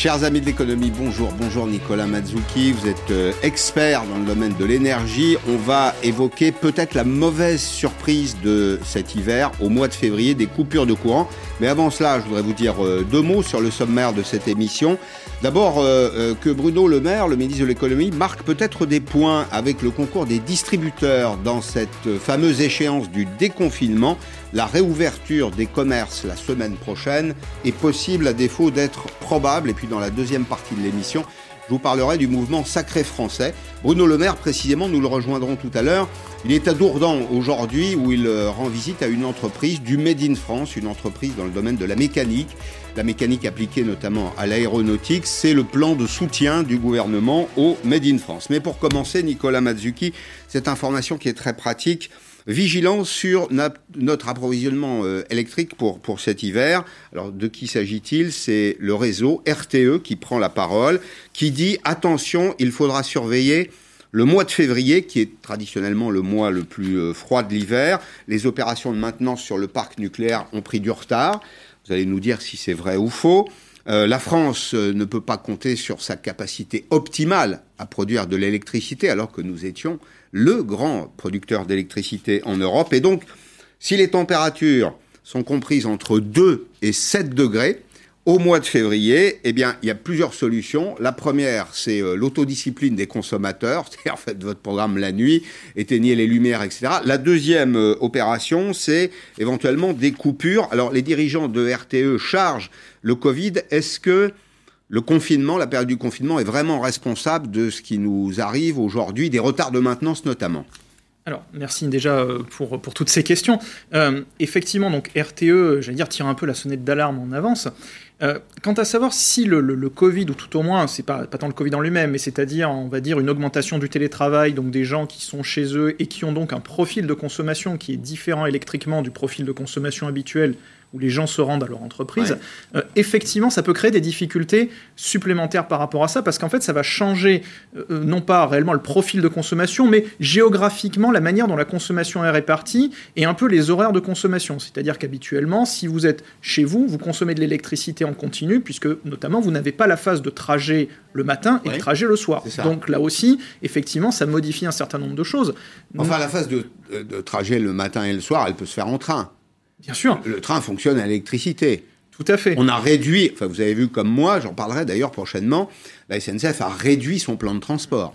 Chers amis de l'économie, bonjour. Bonjour Nicolas Mazzucchi, vous êtes euh, expert dans le domaine de l'énergie. On va évoquer peut-être la mauvaise surprise de cet hiver, au mois de février, des coupures de courant. Mais avant cela, je voudrais vous dire euh, deux mots sur le sommaire de cette émission. D'abord, euh, que Bruno Le Maire, le ministre de l'économie, marque peut-être des points avec le concours des distributeurs dans cette fameuse échéance du déconfinement. La réouverture des commerces la semaine prochaine est possible à défaut d'être probable. Et puis dans la deuxième partie de l'émission, je vous parlerai du mouvement sacré français. Bruno Le Maire, précisément, nous le rejoindrons tout à l'heure. Il est à Dourdan aujourd'hui où il euh, rend visite à une entreprise du Made in France, une entreprise dans le domaine de la mécanique. La mécanique appliquée notamment à l'aéronautique, c'est le plan de soutien du gouvernement au Made in France. Mais pour commencer, Nicolas Mazzucchi, cette information qui est très pratique, vigilance sur notre approvisionnement euh, électrique pour, pour cet hiver. Alors de qui s'agit-il? C'est le réseau RTE qui prend la parole, qui dit attention, il faudra surveiller le mois de février, qui est traditionnellement le mois le plus euh, froid de l'hiver. Les opérations de maintenance sur le parc nucléaire ont pris du retard. Vous allez nous dire si c'est vrai ou faux. Euh, la France ne peut pas compter sur sa capacité optimale à produire de l'électricité alors que nous étions le grand producteur d'électricité en Europe. Et donc, si les températures sont comprises entre 2 et 7 degrés, au mois de février, eh bien, il y a plusieurs solutions. La première, c'est euh, l'autodiscipline des consommateurs, c'est-à-dire faites votre programme la nuit, éteignez les lumières, etc. La deuxième euh, opération, c'est éventuellement des coupures. Alors, les dirigeants de RTE chargent le Covid. Est-ce que le confinement, la période du confinement est vraiment responsable de ce qui nous arrive aujourd'hui, des retards de maintenance notamment? Alors, merci déjà euh, pour, pour toutes ces questions. Euh, effectivement, donc RTE, j'allais dire, tire un peu la sonnette d'alarme en avance. Euh, quant à savoir si le, le, Covid, ou tout au moins, c'est pas, pas tant le Covid en lui-même, mais c'est-à-dire, on va dire, une augmentation du télétravail, donc des gens qui sont chez eux et qui ont donc un profil de consommation qui est différent électriquement du profil de consommation habituel où les gens se rendent à leur entreprise, euh, effectivement, ça peut créer des difficultés supplémentaires par rapport à ça, parce qu'en fait, ça va changer, euh, euh, non pas réellement le profil de consommation, mais géographiquement la manière dont la consommation est répartie et un peu les horaires de consommation. C'est-à-dire qu'habituellement, si vous êtes chez vous, vous consommez de l'électricité en continu, puisque notamment, vous n'avez pas la phase de trajet le matin et le trajet le soir. Donc là aussi, effectivement, ça modifie un certain nombre de choses. Enfin, la phase de trajet le matin et le soir, elle peut se faire en train. Bien sûr. Le train fonctionne à l'électricité. Tout à fait. On a réduit, enfin vous avez vu comme moi, j'en parlerai d'ailleurs prochainement, la SNCF a réduit son plan de transport.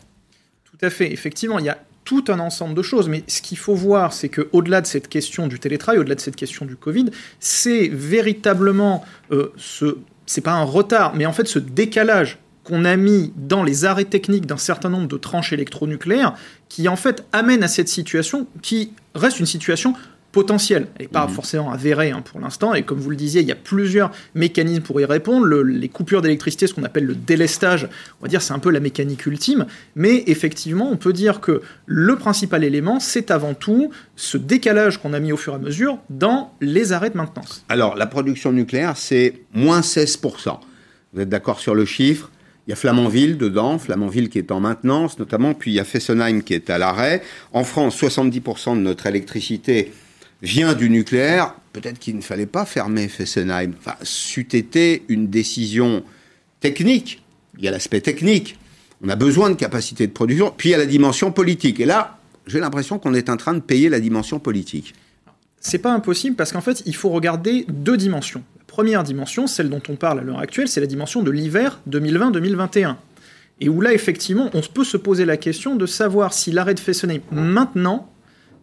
Tout à fait. Effectivement, il y a tout un ensemble de choses. Mais ce qu'il faut voir, c'est qu'au-delà de cette question du télétravail, au-delà de cette question du Covid, c'est véritablement euh, ce. C'est pas un retard, mais en fait ce décalage qu'on a mis dans les arrêts techniques d'un certain nombre de tranches électronucléaires qui en fait amène à cette situation qui reste une situation potentiel et pas mhm. forcément avéré hein, pour l'instant. Et comme vous le disiez, il y a plusieurs mécanismes pour y répondre. les coupures d'électricité, ce qu'on appelle le délestage, on va dire c'est un peu la mécanique ultime. Mais effectivement, on peut dire que le principal élément, c'est avant tout ce décalage qu'on a mis au fur et à mesure dans les arrêts de maintenance. Alors, la production nucléaire, c'est moins 16%. Vous êtes d'accord sur le chiffre? Il y a Flamanville dedans, Flamanville qui est en maintenance notamment, puis il y a Fessenheim qui est à l'arrêt. En France, 70% de notre électricité vient du nucléaire, peut-être qu'il ne fallait pas fermer Fessenheim. Enfin, c'eût été une décision technique. Il y a l'aspect technique. On a besoin de capacité de production. Puis il y a la dimension politique. Et là, j'ai l'impression qu'on est en train de payer la dimension politique. C'est pas impossible parce qu'en fait, il faut regarder deux dimensions. La première dimension, celle dont on parle à l'heure actuelle, c'est la dimension de l'hiver 2020-2021. Et où là, effectivement, on peut se poser la question de savoir si l'arrêt de Fessenheim, maintenant,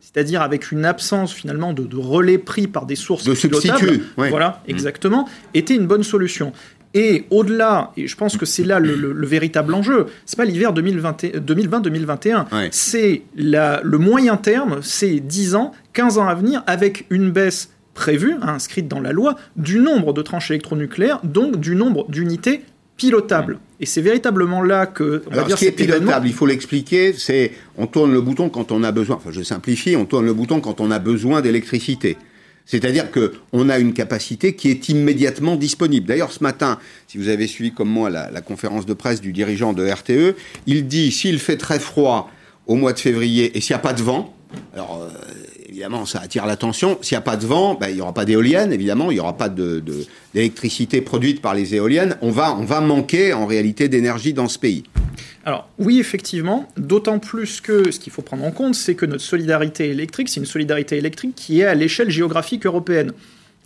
c'est-à-dire avec une absence finalement de, relais pris par des sources de substituts, voilà, mmh. exactement, était une bonne solution. Et au-delà, et je pense que c'est là le, véritable enjeu, c'est pas l'hiver 2020-2021, c'est le moyen terme, c'est 10 ans, 15 ans à venir, avec une baisse prévue, hein, inscrite dans la loi, du nombre de tranches électronucléaires, donc du nombre d'unités pilotable. Et c'est véritablement là que. On Alors, ce qui est pilotable, il faut l'expliquer, c'est on tourne le bouton quand on a besoin. Enfin, je simplifie, on tourne le bouton quand on a besoin d'électricité. C'est-à-dire que on a une capacité qui est immédiatement disponible. D'ailleurs, ce matin, si vous avez suivi comme moi la, conférence de presse du dirigeant de RTE, il dit s'il fait très froid au mois de février et s'il n'y a pas de vent, alors euh, évidemment, ça attire l'attention. S'il n'y a pas de vent, ben, il n'y aura pas d'éoliennes, évidemment, il n'y aura pas d'électricité de, produite par les éoliennes. On va, on va manquer en réalité d'énergie dans ce pays. Alors oui, effectivement, d'autant plus que ce qu'il faut prendre en compte, c'est que notre solidarité électrique, c'est une solidarité électrique qui est à l'échelle géographique européenne.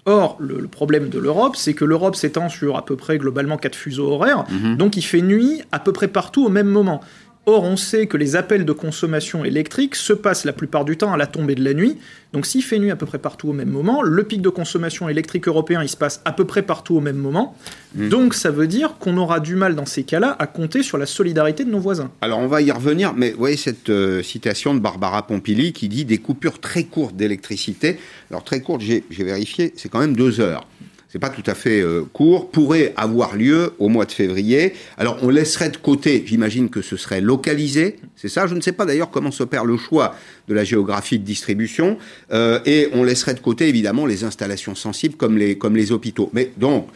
Or, le, problème de l'Europe, c'est que l'Europe s'étend sur à peu près globalement quatre fuseaux horaires, mhm. donc il fait nuit à peu près partout au même moment. Or, on sait que les appels de consommation électrique se passent la plupart du temps à la tombée de la nuit. Donc, s'il fait nuit à peu près partout au même moment, le pic de consommation électrique européen, il se passe à peu près partout au même moment. Hmm. Donc, ça veut dire qu'on aura du mal dans ces cas-là à compter sur la solidarité de nos voisins. Alors, on va y revenir, mais vous voyez cette euh, citation de Barbara Pompili qui dit des coupures très courtes d'électricité. Alors, très courtes, j'ai vérifié, c'est quand même deux heures c'est pas tout à fait euh, court, pourrait avoir lieu au mois de février. Alors on laisserait de côté, j'imagine que ce serait localisé, c'est ça. Je ne sais pas d'ailleurs comment s'opère le choix de la géographie de distribution, euh, et on laisserait de côté évidemment les installations sensibles comme les comme les hôpitaux. Mais donc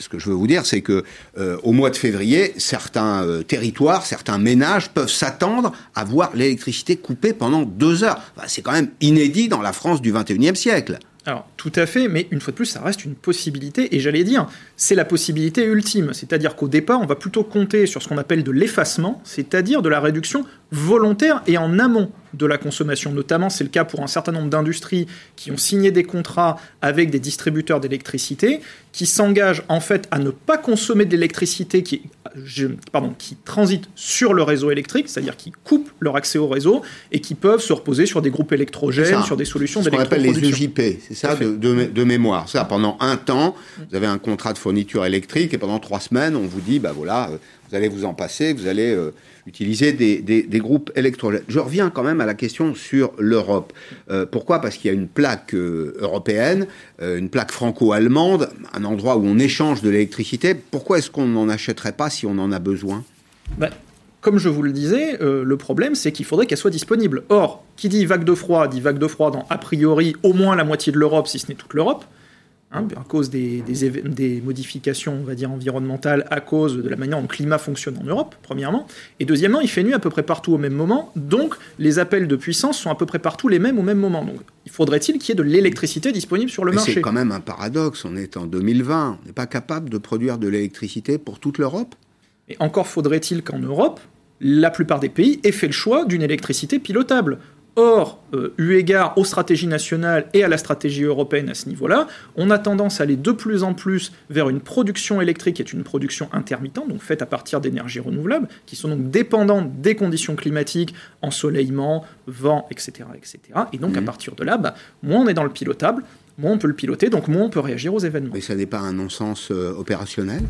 ce que je veux vous dire, c'est que euh, au mois de février, certains territoires, certains ménages peuvent s'attendre à voir l'électricité coupée pendant deux heures. c'est quand même inédit dans la France du 21e siècle. Alors, tout à fait, mais une fois de plus, ça reste une possibilité, et j'allais dire, c'est la possibilité ultime. C'est-à-dire qu'au départ, on va plutôt compter sur ce qu'on appelle de l'effacement, c'est-à-dire de la réduction volontaire et en amont de la consommation. Notamment, c'est le cas pour un certain nombre d'industries qui ont signé des contrats avec des distributeurs d'électricité, qui s'engagent en fait à ne pas consommer de l'électricité qui, pardon, qui transite sur le réseau électrique, c'est-à-dire qui coupent leur accès au réseau et qui peuvent se reposer sur des groupes électrogènes, sur des solutions d'électroproduction. Ce qu'on appelle les EJP, c'est ça, de, de, mémoire. Ça, pendant un temps, vous avez un contrat de fourniture électrique et pendant trois semaines, on vous dit, bah voilà, euh, vous allez vous en passer, vous allez euh, utiliser des, des, groupes électrogènes. Je reviens quand même à la question sur l'Europe. Euh, pourquoi? Parce qu'il y a une plaque européenne, une plaque franco-allemande, un endroit où on échange de l'électricité. Pourquoi est-ce qu'on n'en achèterait pas si on en a besoin? Bah, comme je vous le disais, le problème, c'est qu'il faudrait qu'elle soit disponible. Or, qui dit vague de froid, dit vague de froid dans a priori au moins la moitié de l'Europe, si ce n'est toute l'Europe. Hein, à cause des, des, modifications, on va dire, environnementales, à cause de la manière dont le climat fonctionne en Europe, premièrement. Et deuxièmement, il fait nuit à peu près partout au même moment, donc les appels de puissance sont à peu près partout les mêmes au même moment. Donc il faudrait-il qu'il y ait de l'électricité disponible sur le marché C'est quand même un paradoxe, on est en 2020, on n'est pas capable de produire de l'électricité pour toute l'Europe Et encore faudrait-il qu'en Europe, la plupart des pays aient fait le choix d'une électricité pilotable. Or, euh, eu égard aux stratégies nationales et à la stratégie européenne à ce niveau-là, on a tendance à aller de plus en plus vers une production électrique qui est une production intermittente, donc faite à partir d'énergies renouvelables, qui sont donc dépendantes des conditions climatiques, ensoleillement, vent, etc. etc. Et donc à mmh. partir de là, bah, moins on est dans le pilotable, moins on peut le piloter, donc moins on peut réagir aux événements. Mais ça n'est pas un non-sens euh, opérationnel?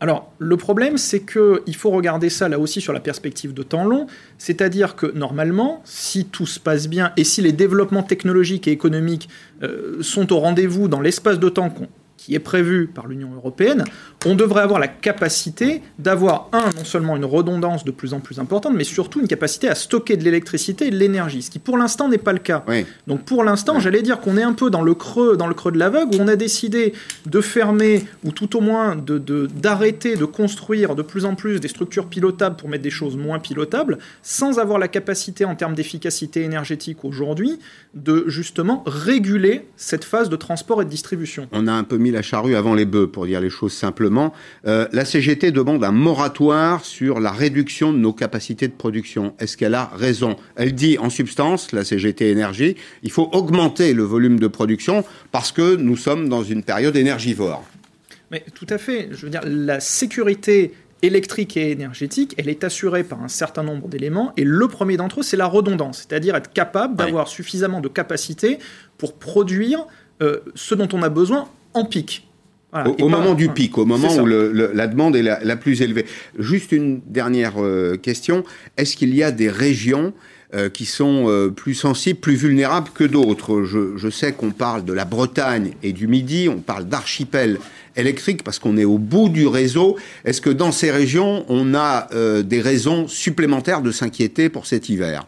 Alors, le problème, c'est qu'il faut regarder ça là aussi sur la perspective de temps long, c'est-à-dire que normalement, si tout se passe bien et si les développements technologiques et économiques euh, sont au rendez-vous dans l'espace de temps qu'on qui est prévu par l'Union européenne, on devrait avoir la capacité d'avoir, un, non seulement une redondance de plus en plus importante, mais surtout une capacité à stocker de l'électricité et de l'énergie, ce qui pour l'instant n'est pas le cas. Donc pour l'instant, j'allais dire qu'on est un peu dans le creux, dans le creux de la vague, où on a décidé de fermer, ou tout au moins d'arrêter de, d'arrêter de, construire de plus en plus des structures pilotables pour mettre des choses moins pilotables, sans avoir la capacité en termes d'efficacité énergétique aujourd'hui de justement réguler cette phase de transport et de distribution. On a un peu mis la charrue avant les bœufs, pour dire les choses simplement. Euh, la CGT demande un moratoire sur la réduction de nos capacités de production. Est-ce qu'elle a raison? Elle dit en substance, la CGT Énergie, il faut augmenter le volume de production parce que nous sommes dans une période énergivore. Mais tout à fait. Je veux dire, la sécurité électrique et énergétique, elle est assurée par un certain nombre d'éléments, et le premier d'entre eux, c'est la redondance, c'est-à-dire être capable d'avoir suffisamment de capacité pour produire euh, ce dont on a besoin en pic. Au, moment du pic, au moment où la demande est la, plus élevée. Juste une dernière euh, question. Est-ce qu'il y a des régions euh, qui sont euh, plus sensibles, plus vulnérables que d'autres? Je, sais qu'on parle de la Bretagne et du Midi, on parle d'archipel électrique parce qu'on est au bout du réseau. Est-ce que dans ces régions, on a des raisons supplémentaires de s'inquiéter pour cet hiver?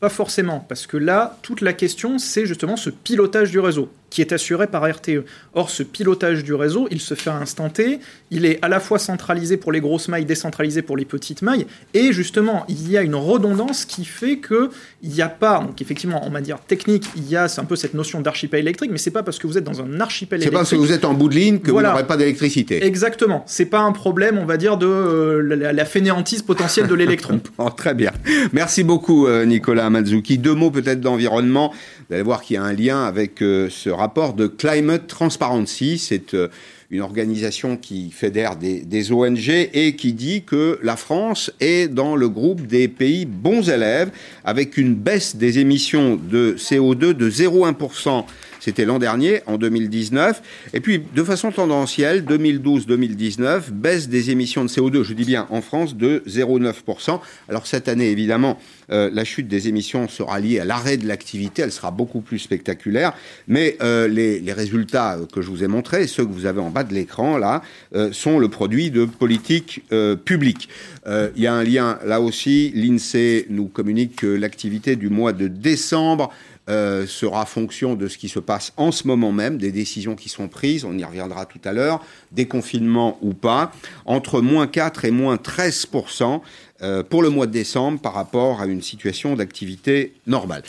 Pas forcément, parce que là, toute la question, c'est justement ce pilotage du réseau. Qui est assuré par RTE. Or, ce pilotage du réseau, il se fait à instant T, il est à la fois centralisé pour les grosses mailles, décentralisé pour les petites mailles, et justement, il y a une redondance qui fait que il n'y a pas, donc effectivement, en matière technique, il y a un peu cette notion d'archipel électrique, mais c'est pas parce que vous êtes dans un archipel électrique. C'est pas parce que vous êtes en bout de ligne que vous n'aurez pas d'électricité. Exactement. C'est pas un problème, on va dire, de euh, la, fainéantise potentielle de l'électron. très bien. Merci beaucoup, euh, Nicolas Mazuki. Deux mots peut-être d'environnement. Vous allez voir qu'il y a un lien avec euh, ce rapport de Climate Transparency. C'est euh, une organisation qui fédère des, des, ONG et qui dit que la France est dans le groupe des pays bons élèves avec une baisse des émissions de CO2 de 0,1% c'était l'an dernier, en 2019. Et puis, de façon tendancielle, 2012-2019, baisse des émissions de CO2, je dis bien en France, de 0,9%. Alors cette année, évidemment, euh, la chute des émissions sera liée à l'arrêt de l'activité, elle sera beaucoup plus spectaculaire, mais euh, les, résultats que je vous ai montrés, ceux que vous avez en bas de l'écran, là, euh, sont le produit de politiques publiques. Il y a un lien là aussi, l'INSEE nous communique que l'activité du mois de décembre euh, sera fonction de ce qui se passe en ce moment même, des décisions qui sont prises, on y reviendra tout à l'heure, déconfinement ou pas, entre moins 4 et moins 13% euh, pour le mois de décembre par rapport à une situation d'activité normale.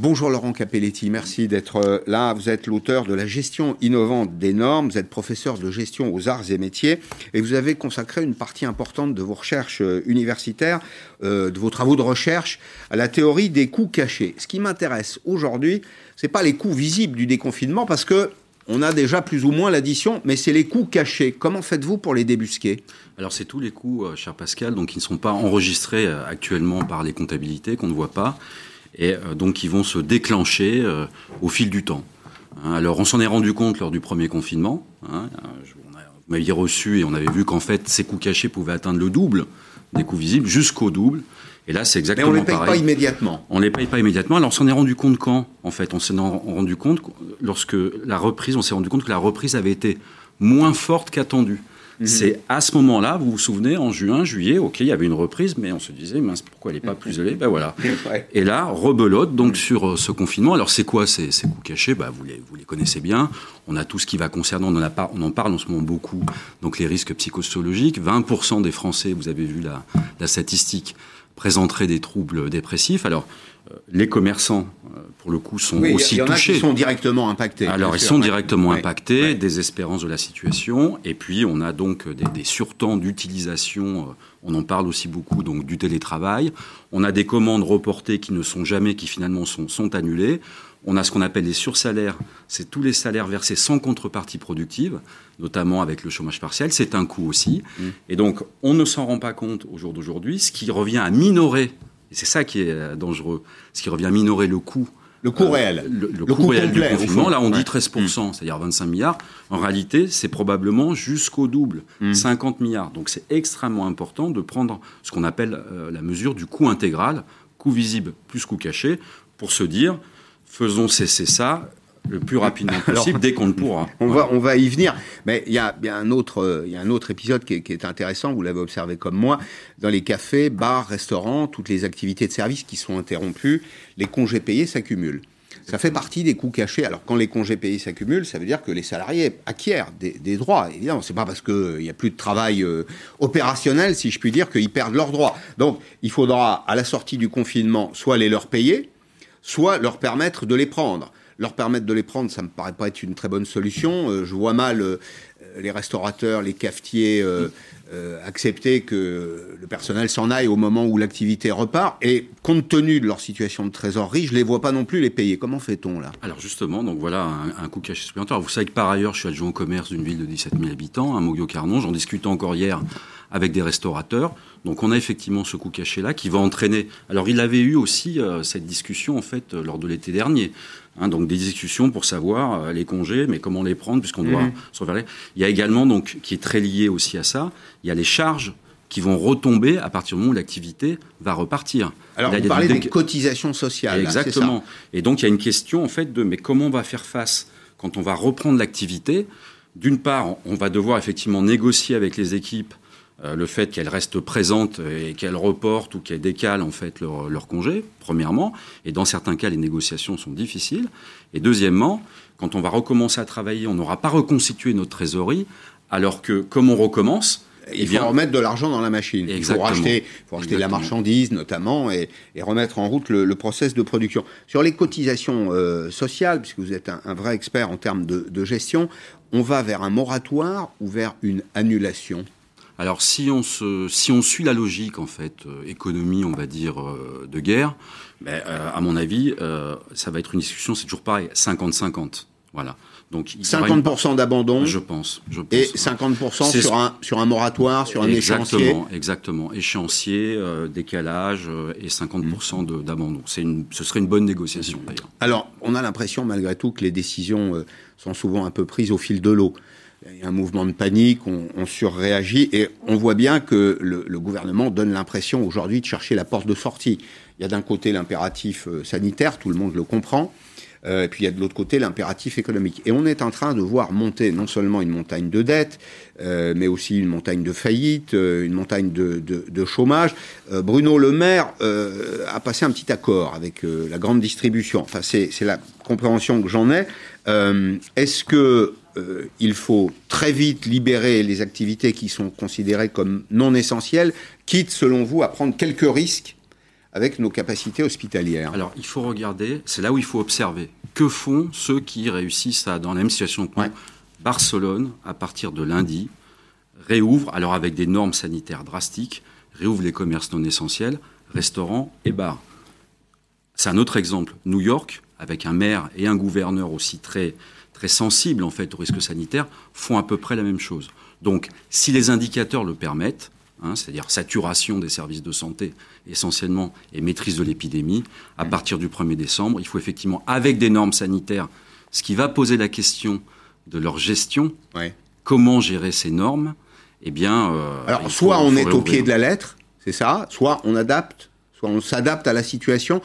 Bonjour Laurent Capelletti, merci d'être euh, là. Vous êtes l'auteur de La gestion innovante des normes, vous êtes professeur de gestion aux arts et métiers et vous avez consacré une partie importante de vos recherches euh, universitaires, euh, de vos travaux de recherche à la théorie des coûts cachés. Ce qui m'intéresse aujourd'hui, c'est pas les coûts visibles du déconfinement parce que on a déjà plus ou moins l'addition, mais c'est les coûts cachés. Comment faites-vous pour les débusquer? Alors c'est tous les coûts, cher Pascal, donc qui ne sont pas enregistrés actuellement par les comptabilités qu'on ne voit pas et euh, donc ils vont se déclencher euh, au fil du temps. Hein, alors on s'en est rendu compte lors du premier confinement. Hein, vous m'aviez reçu et on avait vu qu'en fait ces coûts cachés pouvaient atteindre le double des coûts visibles, jusqu'au double. Et là, c'est exactement pareil. Mais on ne les paye pas immédiatement. On ne les paye pas immédiatement. Alors, on s'en est rendu compte quand En fait, on s'est rendu compte lorsque la reprise, on s'est rendu compte que la reprise avait été moins forte qu'attendue. Mhm. C'est à ce moment-là, vous vous souvenez, en juin, juillet, ok, il y avait une reprise, mais on se disait, mince, pourquoi elle n'est pas plus élevée Ben voilà. Et là, rebelote donc sur euh, ce confinement. Alors c'est quoi ces, ces coûts cachés ben, vous, les, vous les connaissez bien. On a tout ce qui va concerner, on en, a on en parle en ce moment beaucoup, donc les risques psychosociologiques. 20% des Français, vous avez vu la, la statistique, présenteraient des troubles dépressifs. Alors, les commerçants, euh, pour le coup, sont aussi y en touchés. Qui sont directement impactés. Alors, ils sont directement impactés, désespérance de la situation, et puis on a donc des, des surtemps d'utilisation. Euh, on en parle aussi beaucoup, donc du télétravail. On a des commandes reportées qui ne sont jamais, qui finalement sont, sont annulées. On a ce qu'on appelle les sursalaires, c'est tous les salaires versés sans contrepartie productive, notamment avec le chômage partiel, c'est un coût aussi. Mmh. Et donc, on ne s'en rend pas compte au jour d'aujourd'hui, ce qui revient à minorer et c'est ça qui est euh, dangereux, ce qui revient à minorer le coût. Le coût réel. Euh, le, coût, réel du confinement. Là, on dit 13%, mm. c'est-à-dire 25 milliards. En réalité, c'est probablement jusqu'au double, 50 mm. milliards. Donc, c'est extrêmement important de prendre ce qu'on appelle euh, la mesure du coût intégral, coût visible plus coût caché, pour se dire, faisons cesser ça, le plus rapidement possible dès qu'on le pourra. On, va, on va y venir. Mais il y a, un autre, il y a un autre épisode qui est, intéressant, vous l'avez observé comme moi. Dans les cafés, bars, restaurants, toutes les activités de service qui sont interrompues, les congés payés s'accumulent. Ça fait partie des coûts cachés. Alors, quand les congés payés s'accumulent, ça veut dire que les salariés acquièrent des, droits. Évidemment, c'est pas parce qu'il n'y a plus de travail euh, opérationnel, si je puis dire, qu'ils perdent leurs droits. Donc, il faudra, à la sortie du confinement, soit les leur payer, soit leur permettre de les prendre leur permettre de les prendre, ça me paraît pas être une très bonne solution. Euh, je vois mal euh, les restaurateurs, les cafetiers euh, accepter que le personnel s'en aille au moment où l'activité repart. Et compte tenu de leur situation de trésorerie, je les vois pas non plus les payer. Comment fait-on là? Alors justement, donc voilà un, un coût caché supplémentaire. Vous savez que par ailleurs, je suis adjoint au commerce d'une ville de 17 000 habitants, à Moguio-Carnon. J'en discutais encore hier avec des restaurateurs. Donc on a effectivement ce coût caché là qui va entraîner. Alors il avait eu aussi cette discussion en fait lors de l'été dernier. Hein, donc des discussions pour savoir euh, les congés, mais comment les prendre puisqu'on doit mmh. se refaire. Il y a également donc qui est très lié aussi à ça. Il y a les charges qui vont retomber à partir du moment où l'activité va repartir. Alors, vous parlez des cotisations sociales. Exactement. Et donc, il y a une question, en fait, de mais comment on va faire face quand on va reprendre l'activité? D'une part, on va devoir effectivement négocier avec les équipes le fait qu'elles restent présentes et qu'elles reportent ou qu'elles décalent en fait leur, leur, congé, premièrement. Et dans certains cas, les négociations sont difficiles. Et deuxièmement, quand on va recommencer à travailler, on n'aura pas reconstitué notre trésorerie, alors que comme on recommence, il faut remettre de l'argent dans la machine. Il faut racheter, faut acheter la marchandise notamment et, et, remettre en route le, le, process de production. Sur les cotisations euh, sociales, puisque vous êtes un, un, vrai expert en termes de, de gestion, on va vers un moratoire ou vers une annulation? Alors si on, se, si on suit la logique en fait euh, économie on va dire euh, de guerre, ben, euh, à mon avis euh, ça va être une discussion c'est toujours pareil 50-50 voilà. Donc 50% d'abandon. Je pense, je pense. Et 50% sur un sur un moratoire, sur un exactement, échéancier. Exactement, échéancier, euh, décalage euh, et 50% d'abandon. C'est une, ce serait une bonne négociation d'ailleurs. Alors, on a l'impression malgré tout que les décisions euh, sont souvent un peu prises au fil de l'eau. Il y a un mouvement de panique, on, surréagit et on voit bien que le, gouvernement donne l'impression aujourd'hui de chercher la porte de sortie. Il y a d'un côté l'impératif euh, sanitaire, tout le monde le comprend. Euh, et puis il y a de l'autre côté l'impératif économique. Et on est en train de voir monter non seulement une montagne de dettes, euh, mais aussi une montagne de faillite, euh, une montagne de, de, chômage. Bruno Le Maire a passé un petit accord avec la grande distribution. Enfin, c'est la compréhension que j'en ai. Est-ce que il faut très vite libérer les activités qui sont considérées comme non essentielles, quitte, selon vous, à prendre quelques risques avec nos capacités hospitalières Alors, il faut regarder, c'est là où il faut observer. Que font ceux qui réussissent à, dans la même situation que nous ouais. Barcelone, à partir de lundi, réouvre, alors avec des normes sanitaires drastiques, réouvre les commerces non essentiels, restaurants et bars. C'est un autre exemple. New York, avec un maire et un gouverneur aussi très, très sensibles en fait au risque sanitaire, font à peu près la même chose. Donc, si les indicateurs le permettent, Hein, c'est-à-dire saturation des services de santé essentiellement et maîtrise de l'épidémie, à partir du 1er décembre, il faut effectivement, avec des normes sanitaires, ce qui va poser la question de leur gestion, ouais. comment gérer ces normes, eh bien... Euh, Alors, soit faut, on est au pied de la lettre, c'est ça, soit on adapte, soit on s'adapte à la situation.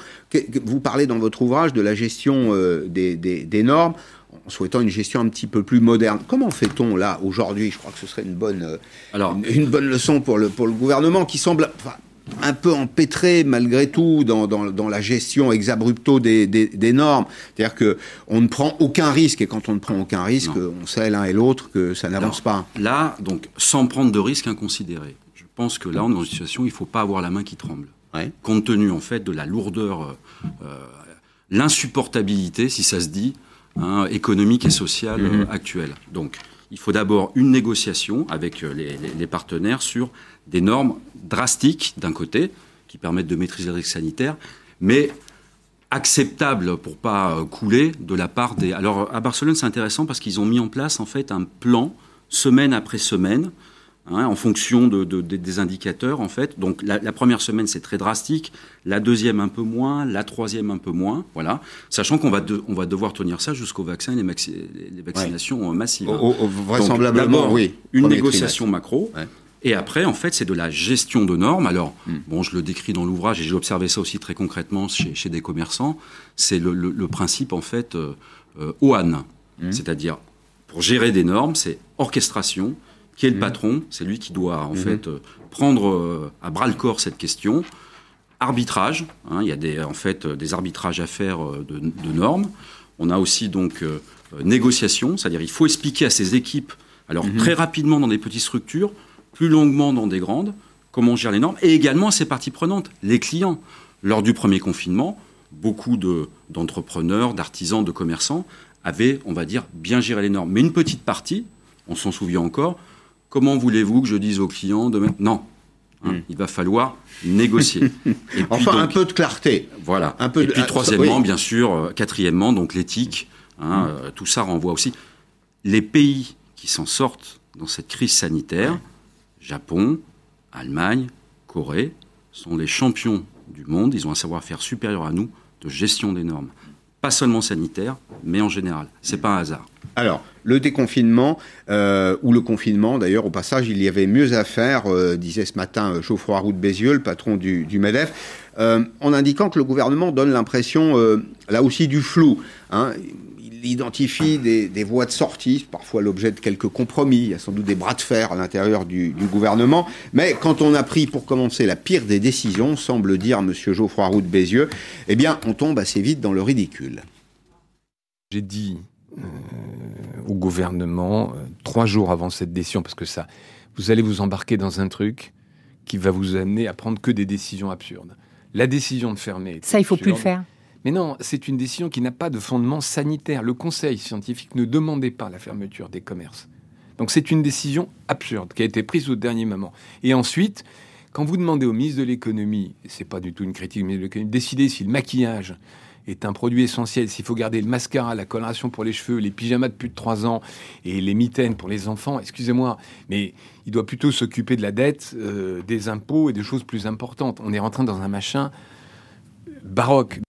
Vous parlez dans votre ouvrage de la gestion euh, des, des, des normes en souhaitant une gestion un petit peu plus moderne. Comment fait-on là aujourd'hui? Je crois que ce serait une bonne, euh, Alors, une, une, bonne leçon pour le, pour le gouvernement qui semble enfin, un peu empêtré malgré tout dans, dans, dans la gestion exabrupto des, des, des normes. C'est-à-dire que on ne prend aucun risque et quand on ne prend aucun risque, non. on sait l'un et l'autre que ça n'avance pas. Là, donc, sans prendre de risques inconsidérés. Je pense que là, on est dans une situation où il ne faut pas avoir la main qui tremble. Ouais. Compte tenu en fait de la lourdeur, euh, l'insupportabilité, si ça se dit, hein, économique et sociale mmh. euh, actuelle. Donc, il faut d'abord une négociation avec les, les, les, partenaires sur des normes drastiques, d'un côté, qui permettent de maîtriser le risque sanitaire, mais acceptables pour pas euh, couler de la part des. Alors, à Barcelone, c'est intéressant parce qu'ils ont mis en place, en fait, un plan, semaine après semaine, Hein, en fonction de, de, de, des indicateurs, en fait. Donc, la, la première semaine, c'est très drastique. La deuxième, un peu moins. La troisième, un peu moins. Voilà. Sachant qu'on va, de, on va devoir tenir ça jusqu'au vaccin et les, maxi, les vaccinations ouais. massives. Au, au, vraisemblablement, Donc, oui. Une négociation trimestre. macro. Ouais. Et après, en fait, c'est de la gestion de normes. Alors, mm. bon, je le décris dans l'ouvrage et j'ai observé ça aussi très concrètement chez, chez des commerçants. C'est le, le, le, principe, en fait, euh, euh, OAN. Mm. C'est-à-dire, pour gérer des normes, c'est orchestration, qui est le mmh. patron, c'est lui qui doit en mmh. fait euh, prendre euh, à bras le corps cette question. Arbitrage, hein, il y a des, en fait des arbitrages à faire euh, de, de normes. On a aussi donc euh, négociation, c'est-à-dire il faut expliquer à ses équipes, alors mmh. très rapidement dans des petites structures, plus longuement dans des grandes, comment on gère les normes, et également à ses parties prenantes, les clients. Lors du premier confinement, beaucoup d'entrepreneurs, d'artisans, de commerçants avaient, on va dire, bien géré les normes. Mais une petite partie, on s'en souvient encore, Comment voulez-vous que je dise aux clients de Non. Hein, mmh. Il va falloir négocier. Et enfin, donc, un peu de clarté. Voilà. Un peu Et de... puis, troisièmement, oui. bien sûr, euh, quatrièmement, donc l'éthique. Hein, mmh. euh, tout ça renvoie aussi. Les pays qui s'en sortent dans cette crise sanitaire, Japon, Allemagne, Corée, sont les champions du monde. Ils ont un savoir-faire supérieur à nous de gestion des normes. Pas seulement sanitaire, mais en général. C'est pas un hasard. Alors, le déconfinement euh, ou le confinement, d'ailleurs, au passage, il y avait mieux à faire, euh, disait ce matin Geoffroy Roux de Bézieux, le patron du, MEDEF, euh, en indiquant que le gouvernement donne l'impression, euh, là aussi, du flou. Hein. Il identifie des, voies de sortie, parfois l'objet de quelques compromis. Il y a sans doute des bras de fer à l'intérieur du, gouvernement. Mais quand on a pris, pour commencer, la pire des décisions, semble dire M. Geoffroy Roux de Bézieux, eh bien, on tombe assez vite dans le ridicule. J'ai dit euh, au gouvernement, euh, trois jours avant cette décision, parce que ça, vous allez vous embarquer dans un truc qui va vous amener à prendre que des décisions absurdes. La décision de fermer. Ça, il faut plus le faire. Mais non, c'est une décision qui n'a pas de fondement sanitaire. Le Conseil scientifique ne demandait pas la fermeture des commerces. Donc c'est une décision absurde qui a été prise au dernier moment. Et ensuite, quand vous demandez au ministre de l'économie, c'est pas du tout une critique, mais de l'économie, décider si le maquillage est un produit essentiel, s'il faut garder le mascara, la coloration pour les cheveux, les pyjamas de plus de 3 ans et les mitaines pour les enfants, excusez-moi, mais il doit plutôt s'occuper de la dette, euh, des impôts et des choses plus importantes. On est rentré dans un machin baroque.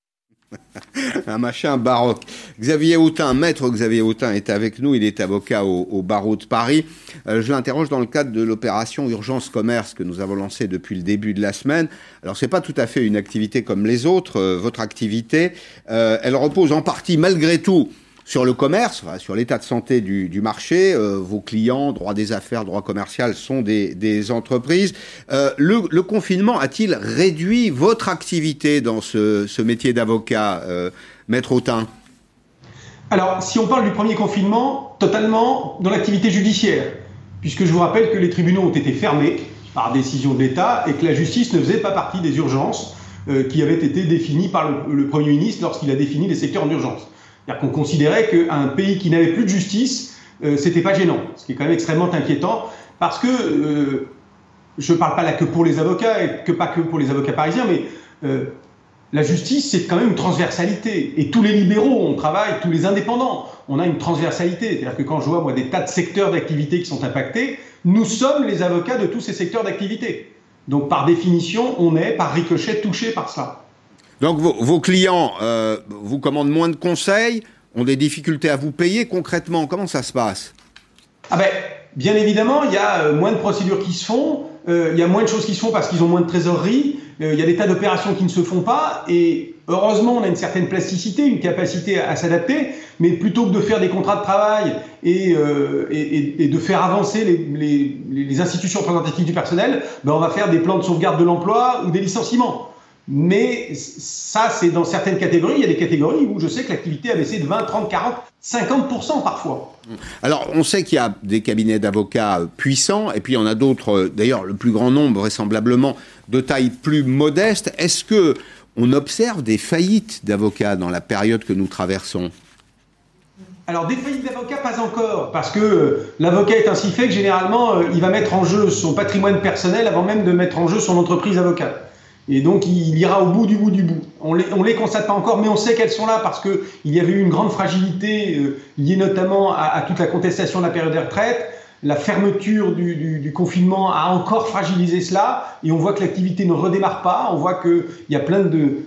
un machin baroque. Xavier Autain, maître Xavier Autain est avec nous, il est avocat au, barreau de Paris. Euh, je l'interroge dans le cadre de l'opération Urgence Commerce que nous avons lancée depuis le début de la semaine. Alors c'est pas tout à fait une activité comme les autres, euh, votre activité, euh, elle repose en partie malgré tout sur le commerce, sur l'état de santé du, marché, euh, vos clients, droit des affaires, droit commercial sont des, entreprises. Euh, le, confinement a-t-il réduit votre activité dans ce, métier d'avocat, euh, Maître Autain? Alors, si on parle du premier confinement, totalement dans l'activité judiciaire, puisque je vous rappelle que les tribunaux ont été fermés par décision de l'État et que la justice ne faisait pas partie des urgences qui avaient été définies par le, le Premier ministre lorsqu'il a défini les secteurs d'urgence. C'est-à-dire qu'on considérait qu'un pays qui n'avait plus de justice, euh, c'était pas gênant, ce qui est quand même extrêmement inquiétant, parce que euh, je ne parle pas là que pour les avocats et que pas que pour les avocats parisiens, mais euh, la justice, c'est quand même une transversalité. Et tous les libéraux, on travaille, tous les indépendants, on a une transversalité. C'est-à-dire que quand je vois des tas de secteurs d'activité qui sont impactés, nous sommes les avocats de tous ces secteurs d'activité. Donc par définition, on est par ricochet touché par cela. Donc vos, clients euh, vous commandent moins de conseils, ont des difficultés à vous payer concrètement. Comment ça se passe? Ah ben, Bien évidemment, il y a euh, moins de procédures qui se font, euh, il y a moins de choses qui se font parce qu'ils ont moins de trésorerie, il y a des tas d'opérations qui ne se font pas, et heureusement, on a une certaine plasticité, une capacité à, s'adapter, mais plutôt que de faire des contrats de travail et, de faire avancer les, les, institutions représentatives du personnel, ben on va faire des plans de sauvegarde de l'emploi ou des licenciements. Mais ça, c'est dans certaines catégories. Il y a des catégories où je sais que l'activité a baissé de 20, 30, 40, 50% parfois. Alors, on sait qu'il y a des cabinets d'avocats puissants, et puis il y en a d'autres, euh, d'ailleurs, le plus grand nombre, vraisemblablement, de taille plus modeste. Est-ce que on observe des faillites d'avocats dans la période que nous traversons? Alors des faillites d'avocats, pas encore, parce que euh, l'avocat est ainsi fait que généralement, euh, il va mettre en jeu son patrimoine personnel avant même de mettre en jeu son entreprise avocate. Et donc, il ira au bout du bout du bout. On les, les constate pas encore, mais on sait qu'elles sont là parce qu'il y avait eu une grande fragilité euh, liée notamment à, toute la contestation de la période de retraite. La fermeture du, confinement a encore fragilisé cela et on voit que l'activité ne redémarre pas. On voit qu'il y a plein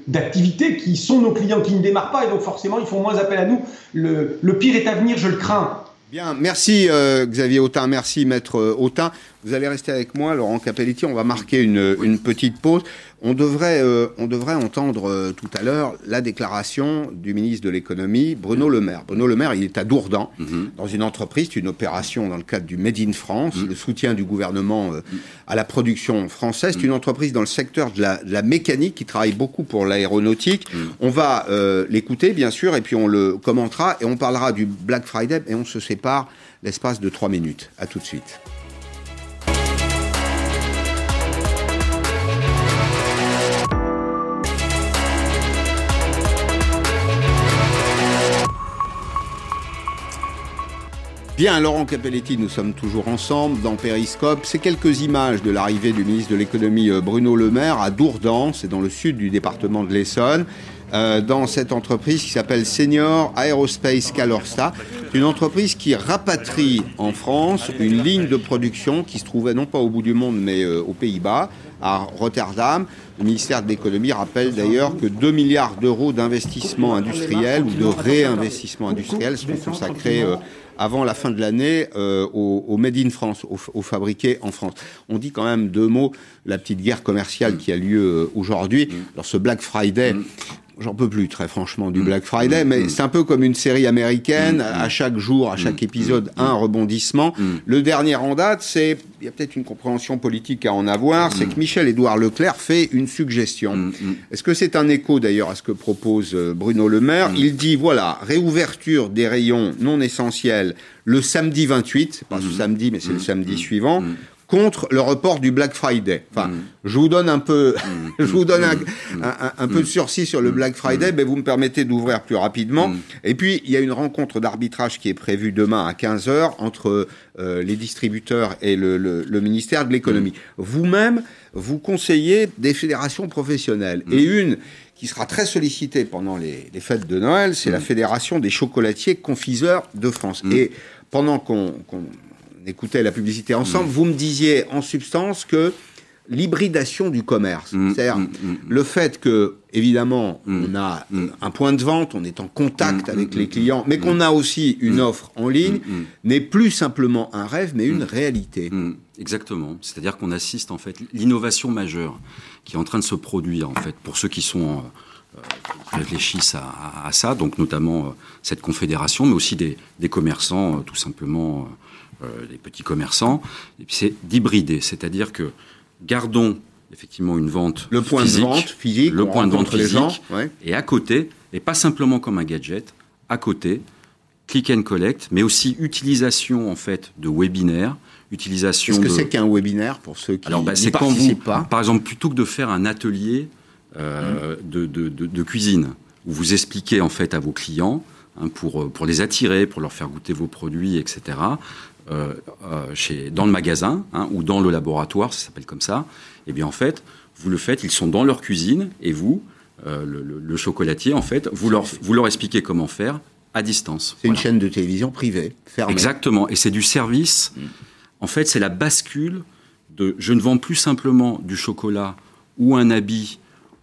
d'activités qui sont nos clients qui ne démarrent pas et donc forcément ils font moins appel à nous. Le, le pire est à venir, je le crains. Bien, merci euh, Xavier Autain, merci Maître euh, Autain. Vous allez rester avec moi, Laurent Capelletti, on va marquer une, une petite pause. On devrait, euh, on devrait entendre euh, tout à l'heure la déclaration du ministre de l'économie, Bruno Le Maire. Bruno Le Maire, il est à Dourdan, mhm. dans une entreprise, une opération dans le cadre du Made in France, mhm. le soutien du gouvernement euh, à la production française. C'est mhm. une entreprise dans le secteur de la, de la mécanique qui travaille beaucoup pour l'aéronautique. On va l'écouter, bien sûr, et puis on le commentera et on parlera du Black Friday et on se sépare l'espace de trois minutes. À tout de suite. Bien, Laurent Capelletti, nous sommes toujours ensemble dans Périscope. C'est quelques images de l'arrivée du ministre de l'économie euh, Bruno Le Maire à Dourdan, c'est dans le sud du département de l'Essonne. Euh, dans cette entreprise qui s'appelle Senior Aerospace Calorsta. une entreprise qui rapatrie en France une ligne de production qui se trouvait non pas au bout du monde mais euh, aux Pays-Bas, à Rotterdam. Le ministère de l'économie rappelle d'ailleurs que 2 milliards d'euros d'investissement industriel ou de réinvestissement industriel seront consacrés avant la fin de l'année euh, au, Made in France, au, fabriqué en France. On dit quand même deux mots, la petite guerre commerciale qui a lieu euh, aujourd'hui. Mm. Alors ce Black Friday, mm. J'en peux plus très franchement du Black Friday, mais c'est un peu comme une série américaine. À chaque jour, à chaque épisode, un rebondissement. Le dernier en date, c'est il y a peut-être une compréhension politique à en avoir, c'est que Michel-Édouard Leclerc fait une suggestion. Est-ce que c'est un écho d'ailleurs à ce que propose euh, Bruno Le Maire? Il dit voilà, réouverture des rayons non essentiels le samedi 28, c'est pas ce samedi, mais c'est le samedi suivant contre le report du Black Friday. Enfin, mm. je vous donne un peu, mm. je vous donne un, mm. un, peu de sursis sur le Black Friday, mais vous me permettez d'ouvrir plus rapidement. Et puis, il y a une rencontre d'arbitrage qui est prévue demain à 15 h entre euh, les distributeurs et le, le, le ministère de l'économie. Vous-même, vous conseillez des fédérations professionnelles et une qui sera très sollicitée pendant les, les fêtes de Noël, c'est la Fédération des chocolatiers confiseurs de France. Et pendant qu'on écoutait la publicité ensemble, mm. vous me disiez en substance que l'hybridation du commerce, mm, c'est-à-dire mm, le fait que, évidemment, on a un point de vente, on est en contact avec les clients, mais qu'on a aussi une offre en ligne, n'est plus simplement un rêve, mais une réalité. Exactement. C'est-à-dire qu'on assiste, en fait, l'innovation majeure qui est en train de se produire, en fait, pour ceux qui sont... Euh, réfléchissent à, ça, donc notamment euh, cette confédération, mais aussi des, commerçants, euh, tout simplement euh, les petits commerçants, c'est d'hybrider, c'est-à-dire que gardons effectivement une vente le point physique, de vente physique, le point de vente physique, et à côté, et pas simplement comme un gadget, à côté, click and collect, mais aussi utilisation en fait de webinaires, utilisation. Qu'est-ce que c'est qu'un webinaire pour ceux qui Alors, c'est quand vous, pas Par exemple, plutôt que de faire un atelier euh, mmh. de, de, de, de, cuisine où vous expliquez en fait à vos clients hein, pour pour les attirer, pour leur faire goûter vos produits, etc. Euh, euh, chez, dans le magasin hein, ou dans le laboratoire, ça s'appelle comme ça, eh bien en fait, vous le faites, ils sont dans leur cuisine et vous, euh, le, chocolatier, en fait, vous leur, vous leur expliquez comment faire à distance. C'est une chaîne de télévision privée, fermée. Exactement, et c'est du service. Mm. En fait, c'est la bascule de je ne vends plus simplement du chocolat ou un habit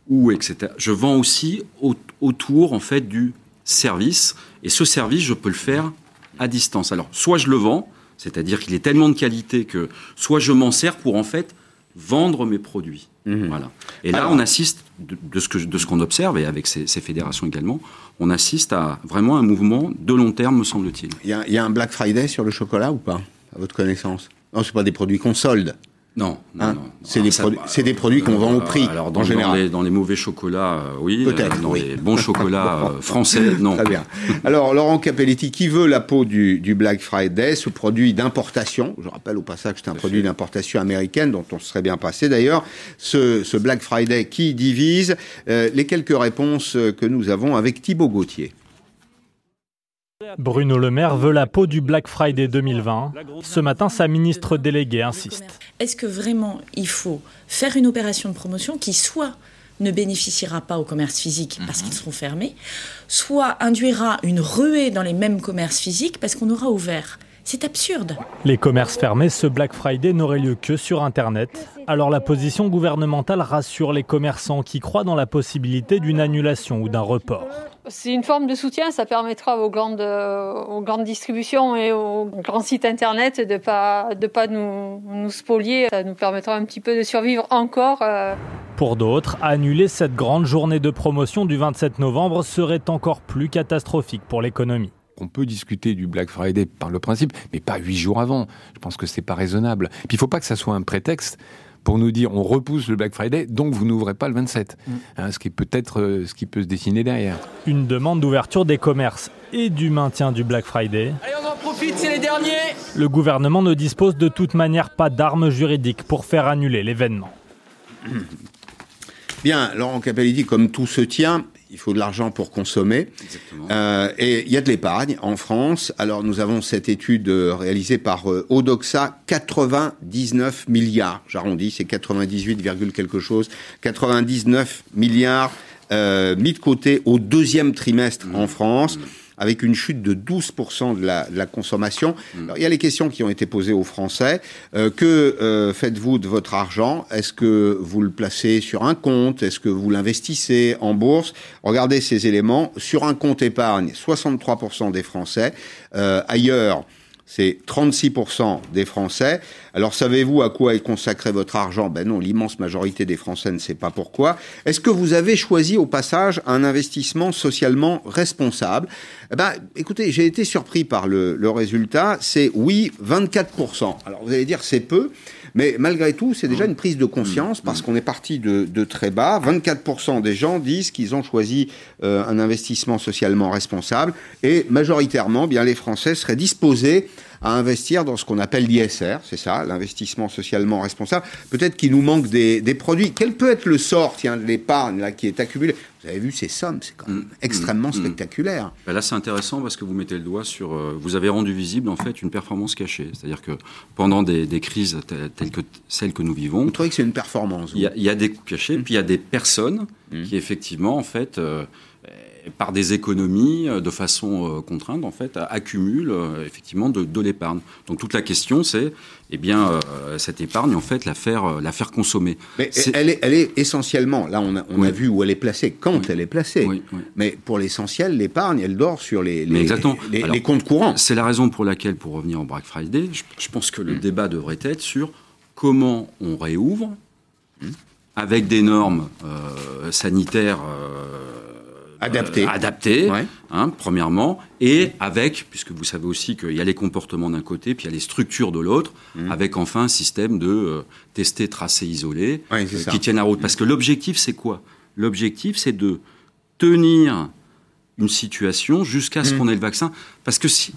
ou etc. Je vends aussi autour en fait du service et ce service, je peux le faire à distance. Alors, soit je le vends, c'est-à-dire qu'il est tellement de qualité que soit je m'en sers pour en fait vendre mes produits. Mhm. Voilà. Et là, on assiste, de, ce que, de ce qu'on observe, et avec ces, fédérations également, on assiste à vraiment un mouvement de long terme, me semble-t-il. Il y, y, a un Black Friday sur le chocolat ou pas, à votre connaissance? Non, ce pas des produits qu'on solde. Non, non, hein non. C'est des, des, produits qu'on vend au prix. Alors, dans, en général. les, dans les mauvais chocolats, euh, oui. Peut-être. dans les bons chocolats euh, français, non. Très bien. Alors, Laurent Capelletti, qui veut la peau du, du Black Friday, ce produit d'importation? Je rappelle au passage que c'est un produit d'importation américaine, dont on serait bien passé d'ailleurs. Ce, ce, Black Friday qui divise. Euh, les quelques réponses que nous avons avec Thibaut Gauthier. Bruno Le Maire veut la peau du Black Friday 2020. Ce matin, sa ministre déléguée insiste. Est-ce que vraiment il faut faire une opération de promotion qui soit ne bénéficiera pas au commerce physique parce qu'ils seront fermés, soit induira une ruée dans les mêmes commerces physiques parce qu'on aura ouvert c'est absurde. Les commerces fermés, ce Black Friday n'aurait lieu que sur Internet. Alors la position gouvernementale rassure les commerçants qui croient dans la possibilité d'une annulation ou d'un report. C'est une forme de soutien, ça permettra aux grandes, aux grandes distributions et aux grands sites internet de pas de pas nous, nous spolier. Ça nous permettra un petit peu de survivre encore. Euh. Pour d'autres, annuler cette grande journée de promotion du 27 novembre serait encore plus catastrophique pour l'économie. On peut discuter du Black Friday par le principe, mais pas huit jours avant. Je pense que c'est pas raisonnable. Puis il faut pas que ça soit un prétexte pour nous dire on repousse le Black Friday, donc vous n'ouvrez pas le 27. Mm. Hein, ce qui peut être euh, ce qui peut se dessiner derrière. Une demande d'ouverture des commerces et du maintien du Black Friday. Allez, on en profite, c'est les derniers. Le gouvernement ne dispose de toute manière pas d'armes juridiques pour faire annuler l'événement. Bien, Laurent Capelletti, comme tout se tient, il faut de l'argent pour consommer. Euh, et il y a de l'épargne en France. Alors nous avons cette étude euh, réalisée par euh, Odoxa, 99 milliards, j'arrondis, c'est 98, quelque chose, 99 milliards euh, mis de côté au deuxième trimestre en mmh. France. Mmh avec une chute de 12% de la, de la consommation. Hmm. Alors, il y a les questions qui ont été posées aux Français. Euh, que euh, faites-vous de votre argent? Est-ce que vous le placez sur un compte? Est-ce que vous l'investissez en bourse? Regardez ces éléments. Sur un compte épargne, 63% des Français. Euh, ailleurs, c'est 36% des Français. Alors savez-vous à quoi est consacré votre argent? Ben non, l'immense majorité des Français ne sait pas pourquoi. Est-ce que vous avez choisi au passage un investissement socialement responsable? Eh ben, écoutez, j'ai été surpris par le, le résultat. C'est oui, 24%. Alors vous allez dire c'est peu. Mais malgré tout, c'est déjà une prise de conscience parce qu'on est parti de, très bas. 24% des gens disent qu'ils ont choisi euh, un investissement socialement responsable et majoritairement, bien les Français seraient disposés à investir dans ce qu'on appelle l'ISR, c'est ça, l'investissement socialement responsable. Peut-être qu'il nous manque des, des, produits. Quel peut être le sort tiens, de l'épargne là qui est accumulée Vous avez vu ces sommes, c'est quand même mmh, extrêmement mmh, spectaculaire. Ben là, c'est intéressant parce que vous mettez le doigt sur. Euh, vous avez rendu visible en fait une performance cachée, c'est-à-dire que pendant des, des, crises telles que celles que nous vivons, vous trouvez que c'est une performance Il y, y, a des cachés, mmh. puis il y a des personnes qui effectivement en fait. Euh, par des économies euh, de façon euh, contrainte, en fait, accumulent euh, effectivement de, de l'épargne. Donc toute la question, c'est, eh bien, cette épargne, en fait, la faire, la faire consommer. Mais elle est, elle est essentiellement, là, on a, on a vu où elle est placée, quand oui. elle est placée. Oui, Mais pour l'essentiel, l'épargne, elle dort sur les, les, les, Alors, les comptes courants. C'est la raison pour laquelle, pour revenir au Black Friday, je, je pense que le mmh. débat devrait être sur comment on réouvre mmh. avec des normes euh, sanitaires. Euh, adapté, euh, adapté ouais. hein, premièrement, et avec, puisque vous savez aussi qu'il y a les comportements d'un côté, puis il y a les structures de l'autre, mmh. avec enfin un système de euh, tester, tracer, isoler, ouais, euh, qui tienne la route. Mmh. Parce que l'objectif, c'est quoi? L'objectif, c'est de tenir une situation jusqu'à ce mmh. qu'on ait le vaccin. Parce que si,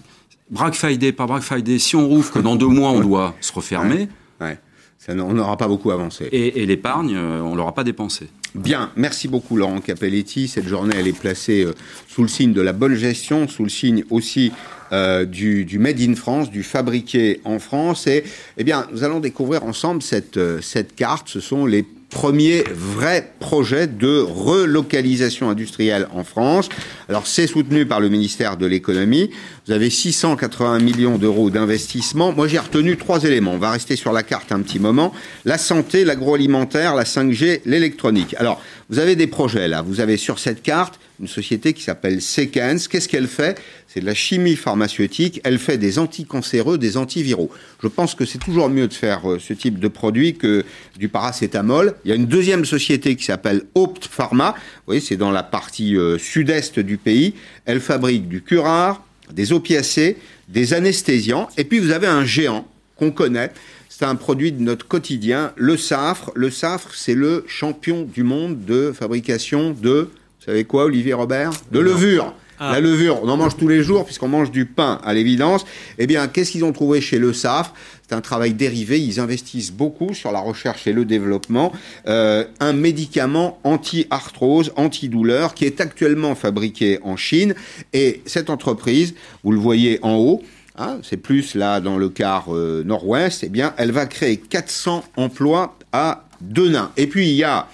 Black Friday par Black Friday, si on rouvre que dans deux mois, on doit se refermer, ouais. Ça, on n'aura pas beaucoup avancé. Et, et l'épargne, on ne l'aura pas dépensé. Bien, merci beaucoup Laurent Capelletti. Cette journée, elle est placée euh, sous le signe de la bonne gestion, sous le signe aussi euh, du, du, Made in France, du fabriqué en France. Et eh bien, nous allons découvrir ensemble cette, euh, cette carte. Ce sont les premier vrai projet de relocalisation industrielle en France. Alors c'est soutenu par le ministère de l'économie. Vous avez 680 millions d'euros d'investissement. Moi j'ai retenu trois éléments. On va rester sur la carte un petit moment. La santé, l'agroalimentaire, la 5G, l'électronique. Alors vous avez des projets là. Vous avez sur cette carte une société qui s'appelle Sequence. Qu'est-ce qu'elle fait? C'est de la chimie pharmaceutique. Elle fait des anticancéreux, des antiviraux. Je pense que c'est toujours mieux de faire euh, ce type de produit que du paracétamol. Il y a une deuxième société qui s'appelle Opt Pharma. Vous voyez, c'est dans la partie euh, sud-est du pays. Elle fabrique du curare, des opiacés, des anesthésiants. Et puis vous avez un géant qu'on connaît. C'est un produit de notre quotidien, le safre. Le safre, c'est le champion du monde de fabrication de vous savez quoi, Olivier Robert? De levure. Ah. La levure, on en mange tous les jours puisqu'on mange du pain à l'évidence. Eh bien, qu'est-ce qu'ils ont trouvé chez le SAF C'est un travail dérivé. Ils investissent beaucoup sur la recherche et le développement. Euh, un médicament anti-arthrose, anti-douleur, qui est actuellement fabriqué en Chine. Et cette entreprise, vous le voyez en haut, Hein, c'est plus là dans le quart euh, nord-ouest, eh bien, elle va créer 400 emplois à Denain. Et puis il y a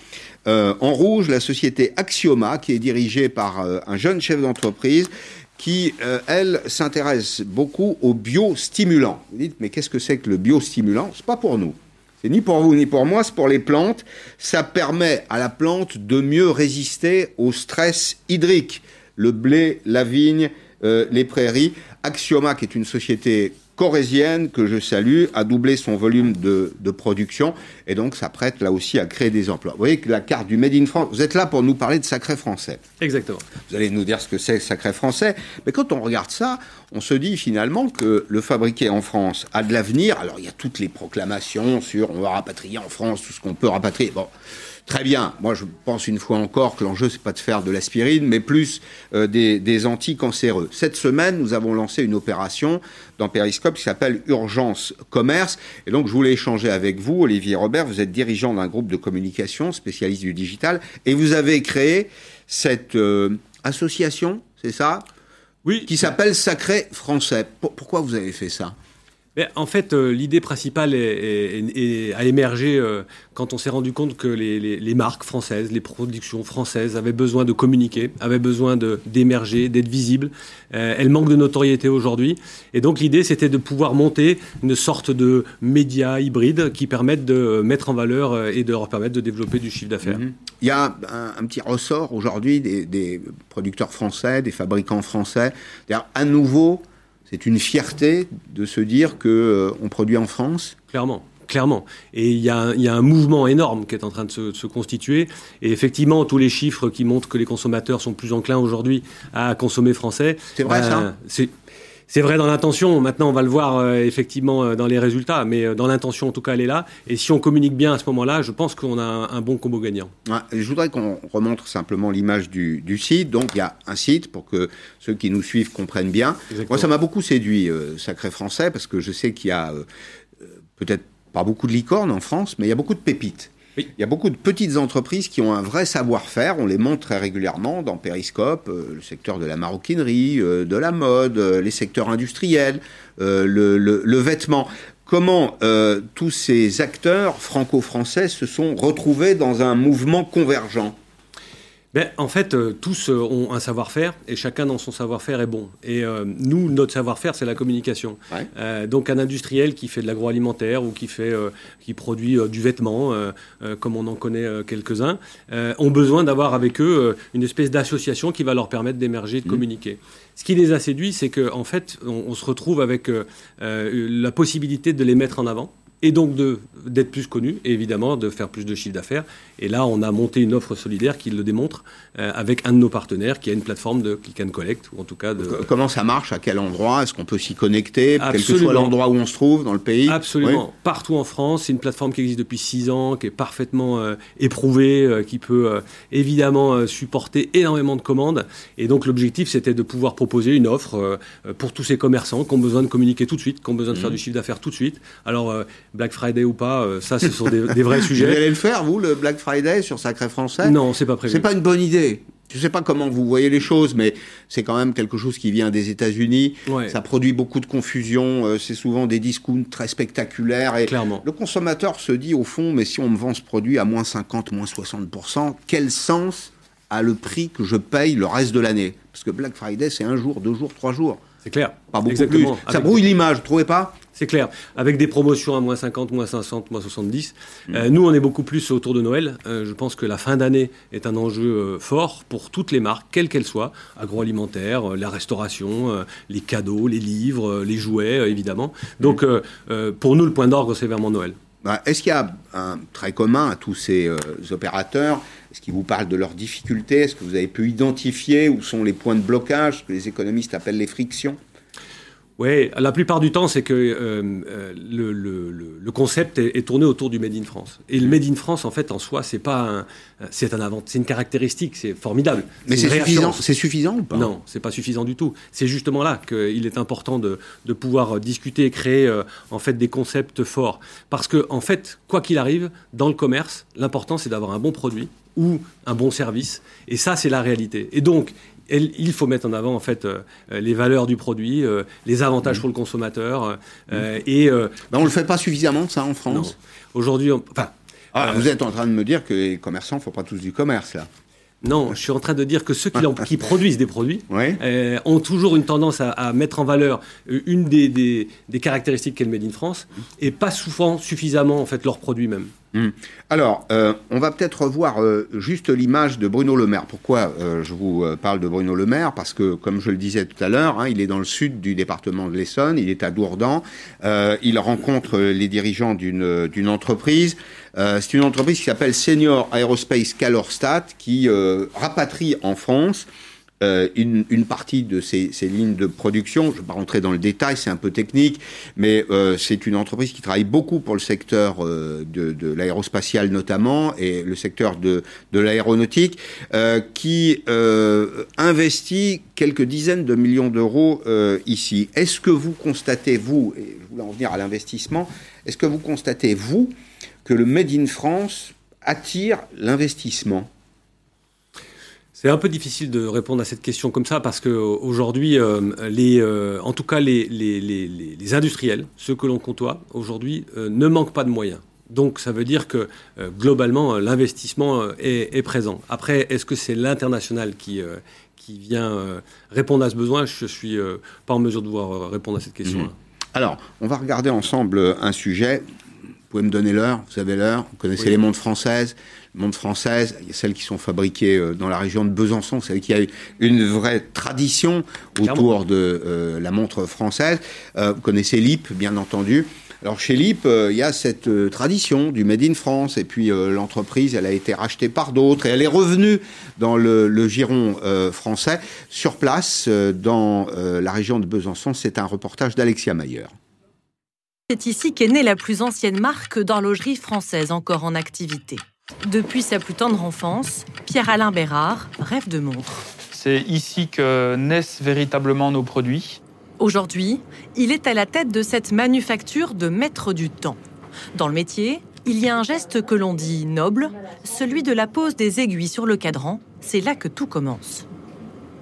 euh, en rouge, la société Axioma, qui est dirigée par euh, un jeune chef d'entreprise qui, euh, elle, s'intéresse beaucoup aux biostimulants. Vous dites, mais qu'est-ce que c'est que le biostimulant? C'est pas pour nous. C'est ni pour vous ni pour moi, c'est pour les plantes. Ça permet à la plante de mieux résister au stress hydrique. Le blé, la vigne, les prairies. Axioma, qui est une société corésienne que je salue a doublé son volume de, de production et donc ça prête là aussi à créer des emplois. Vous voyez que la carte du Made in France, vous êtes là pour nous parler de sacré français. Exactement. Vous allez nous dire ce que c'est sacré français, mais quand on regarde ça, on se dit finalement que le fabriqué en France a de l'avenir. Alors il y a toutes les proclamations sur on va rapatrier en France tout ce qu'on peut rapatrier. Bon. Très bien. Moi, je pense une fois encore que l'enjeu, c'est pas de faire de l'aspirine, mais plus euh, des, des anticancéreux. Cette semaine, nous avons lancé une opération dans Periscope qui s'appelle Urgence Commerce. Et donc, je voulais échanger avec vous, Olivier Robert. Vous êtes dirigeant d'un groupe de communication spécialiste du digital, et vous avez créé cette euh, association, c'est ça? Oui. Qui s'appelle Sacré Français. Pour, pourquoi vous avez fait ça? En fait, euh, l'idée principale a émergé euh, quand on s'est rendu compte que les, marques françaises, les productions françaises avaient besoin de communiquer, avaient besoin d'émerger, d'être visibles. Euh, elles manquent de notoriété aujourd'hui. Et donc l'idée, c'était de pouvoir monter une sorte de média hybride qui permettent de mettre en valeur et de leur permettre de développer du chiffre d'affaires. Mm -hmm. Il y a un, petit ressort aujourd'hui des, des, producteurs français, des fabricants français. À nouveau, c'est une fierté de se dire que on produit en France Clairement clairement. Et il y, a un, mouvement énorme qui est en train de se, constituer. Et effectivement, tous les chiffres qui montrent que les consommateurs sont plus enclins aujourd'hui à consommer français. C'est vrai ça c'est vrai dans l'intention. Maintenant, on va le voir euh, effectivement euh, dans les résultats, mais euh, dans l'intention, en tout cas, elle est là. Et si on communique bien à ce moment-là, je pense qu'on a un, bon combo gagnant. je voudrais qu'on remontre simplement l'image du, site. Donc, il y a un site pour que ceux qui nous suivent comprennent bien. Moi, ça m'a beaucoup séduit, Sacré Français, parce que je sais qu'il y a peut-être pas beaucoup de licornes en France, mais il y a beaucoup de pépites. Il y a beaucoup de petites entreprises qui ont un vrai savoir-faire. On les montre très régulièrement dans Périscope, euh, le secteur de la maroquinerie, euh, de la mode, euh, les secteurs industriels, le, vêtement. Comment tous ces acteurs franco-français se sont retrouvés dans un mouvement convergent? Ben, en fait, euh, tous euh, ont un savoir-faire et chacun dans son savoir-faire est bon. Et euh, nous, notre savoir-faire, c'est la communication. donc un industriel qui fait de l'agroalimentaire ou qui, fait, qui produit du vêtement, comme on en connaît quelques-uns, ont besoin d'avoir avec eux une espèce d'association qui va leur permettre d'émerger, de mmh. communiquer. Ce qui les a séduits, c'est qu'en en fait, on, se retrouve avec la possibilité de les mettre en avant et donc d'être plus connu et évidemment de faire plus de chiffre d'affaires. Et là, on a monté une offre solidaire qui le démontre euh, avec un de nos partenaires qui a une plateforme de click and collect, ou en tout cas de... Comment ça marche À quel endroit Est-ce qu'on peut s'y connecter Quel que soit l'endroit où on se trouve dans le pays? Absolument. Partout en France. C'est une plateforme qui existe depuis six ans, qui est parfaitement euh, éprouvée, euh, qui peut évidemment supporter énormément de commandes. Et donc l'objectif, c'était de pouvoir proposer une offre pour tous ces commerçants qui ont besoin de communiquer tout de suite, qui ont besoin de faire mmh. du chiffre d'affaires tout de suite. Alors Black Friday ou pas, euh, ça, ce sont des, vrais sujets. Vous allez le faire, vous, le Black Friday sur Sacré Français Non, c'est pas prévu. C'est pas une bonne idée. Je ne sais pas comment vous voyez les choses, mais c'est quand même quelque chose qui vient des États-Unis. Ça produit beaucoup de confusion. Euh, c'est souvent des discounts très spectaculaires. Et Clairement. Le consommateur se dit au fond, mais si on me vend ce produit à moins 50, moins 60%, quel sens a le prix que je paye le reste de l'année? Parce que Black Friday, c'est un jour, deux jours, trois jours. C'est clair. Pas beaucoup plus. Ça brouille l'image, vous trouvez pas? C'est clair. Avec des promotions à moins 50, moins 50, moins 70. Mm. Euh, nous, on est beaucoup plus autour de Noël. Euh, je pense que la fin d'année est un enjeu euh, fort pour toutes les marques, quelles qu'elles soient. Agroalimentaire, la restauration, les cadeaux, les livres, les jouets, évidemment. Donc, pour nous, le point d'orgue, c'est vraiment Noël. Est-ce qu'il y a un trait commun à tous ces opérateurs? Est-ce qu'ils vous parlent de leurs difficultés? Est-ce que vous avez pu identifier où sont les points de blocage, ce que les économistes appellent les frictions? Oui, la plupart du temps, c'est que euh, euh, le, concept est, tourné autour du Made in France. Et le Made in France, en fait, en soi, c'est pas un, c'est un avant, c'est une caractéristique, c'est formidable. Mais c'est suffisant, c'est suffisant ou pas? Non, c'est pas suffisant du tout. C'est justement là qu'il est important de, de, pouvoir discuter et créer euh, en fait des concepts forts. Parce que en fait, quoi qu'il arrive, dans le commerce, l'important c'est d'avoir un bon produit ou un bon service. Et ça, c'est la réalité. Et donc, il faut mettre en avant en fait euh, les valeurs du produit, euh, les avantages mmh. pour le consommateur. Euh, mmh. et ben, on le fait pas suffisamment ça en France. Aujourd'hui, enfin. Ah, vous êtes en train de me dire que les commerçants ne font pas tous du commerce là. Non, je suis en train de dire que ceux qui, produisent des produits ont toujours une tendance à, mettre en valeur une des, des caractéristiques qu'est le Made in France et pas souvent suffisamment en fait leurs produits même. Hmm. Alors, euh, on va peut-être revoir euh, juste l'image de Bruno Le Maire. Pourquoi euh, je vous parle de Bruno Le Maire? Parce que, comme je le disais tout à l'heure, hein, il est dans le sud du département de l'Essonne, il est à Dourdan, il rencontre les dirigeants d'une entreprise. C'est une entreprise qui s'appelle Senior Aerospace Calorstadt, qui rapatrie en France euh, une, partie de ces, lignes de production. Je ne vais pas rentrer dans le détail, c'est un peu technique, mais euh, c'est une entreprise qui travaille beaucoup pour le secteur euh, de, l'aérospatial notamment et le secteur de, de l'aéronautique, qui investit quelques dizaines de millions d'euros ici. Est-ce que vous constatez, vous, et je voulais en venir à l'investissement, est-ce que vous constatez, vous, que le Made in France attire l'investissement? C'est un peu difficile de répondre à cette question comme ça parce qu'aujourd'hui, euh, les, euh, en tout cas, les, industriels, ceux que l'on côtoie aujourd'hui, euh, ne manquent pas de moyens. Donc ça veut dire que globalement, l'investissement est, présent. Après, est-ce que c'est l'international qui, vient répondre à ce besoin? Je ne suis pas en mesure de pouvoir répondre à cette question-là. Mmh. Alors, on va regarder ensemble un sujet pouvez me donner l'heure Vous avez l'heure Vous connaissez les montres françaises montres françaises, il y a celles qui sont fabriquées euh, dans la région de Besançon, c'est qu'il y a une vraie tradition autour de euh, la montre française. Euh, vous connaissez LIP, bien entendu. Alors chez LIP, il y a cette tradition du Made in France, et puis l'entreprise, elle a été rachetée par d'autres, et elle est revenue dans le, le giron français, sur place, dans la région de Besançon. C'est un reportage d'Alexia Mayer. C'est ici qu'est née la plus ancienne marque d'horlogerie française encore en activité. Depuis sa plus tendre enfance, Pierre-Alain Bérard rêve de montres. C'est ici que naissent véritablement nos produits. Aujourd'hui, il est à la tête de cette manufacture de maître du temps. Dans le métier, il y a un geste que l'on dit noble, celui de la pose des aiguilles sur le cadran. C'est là que tout commence.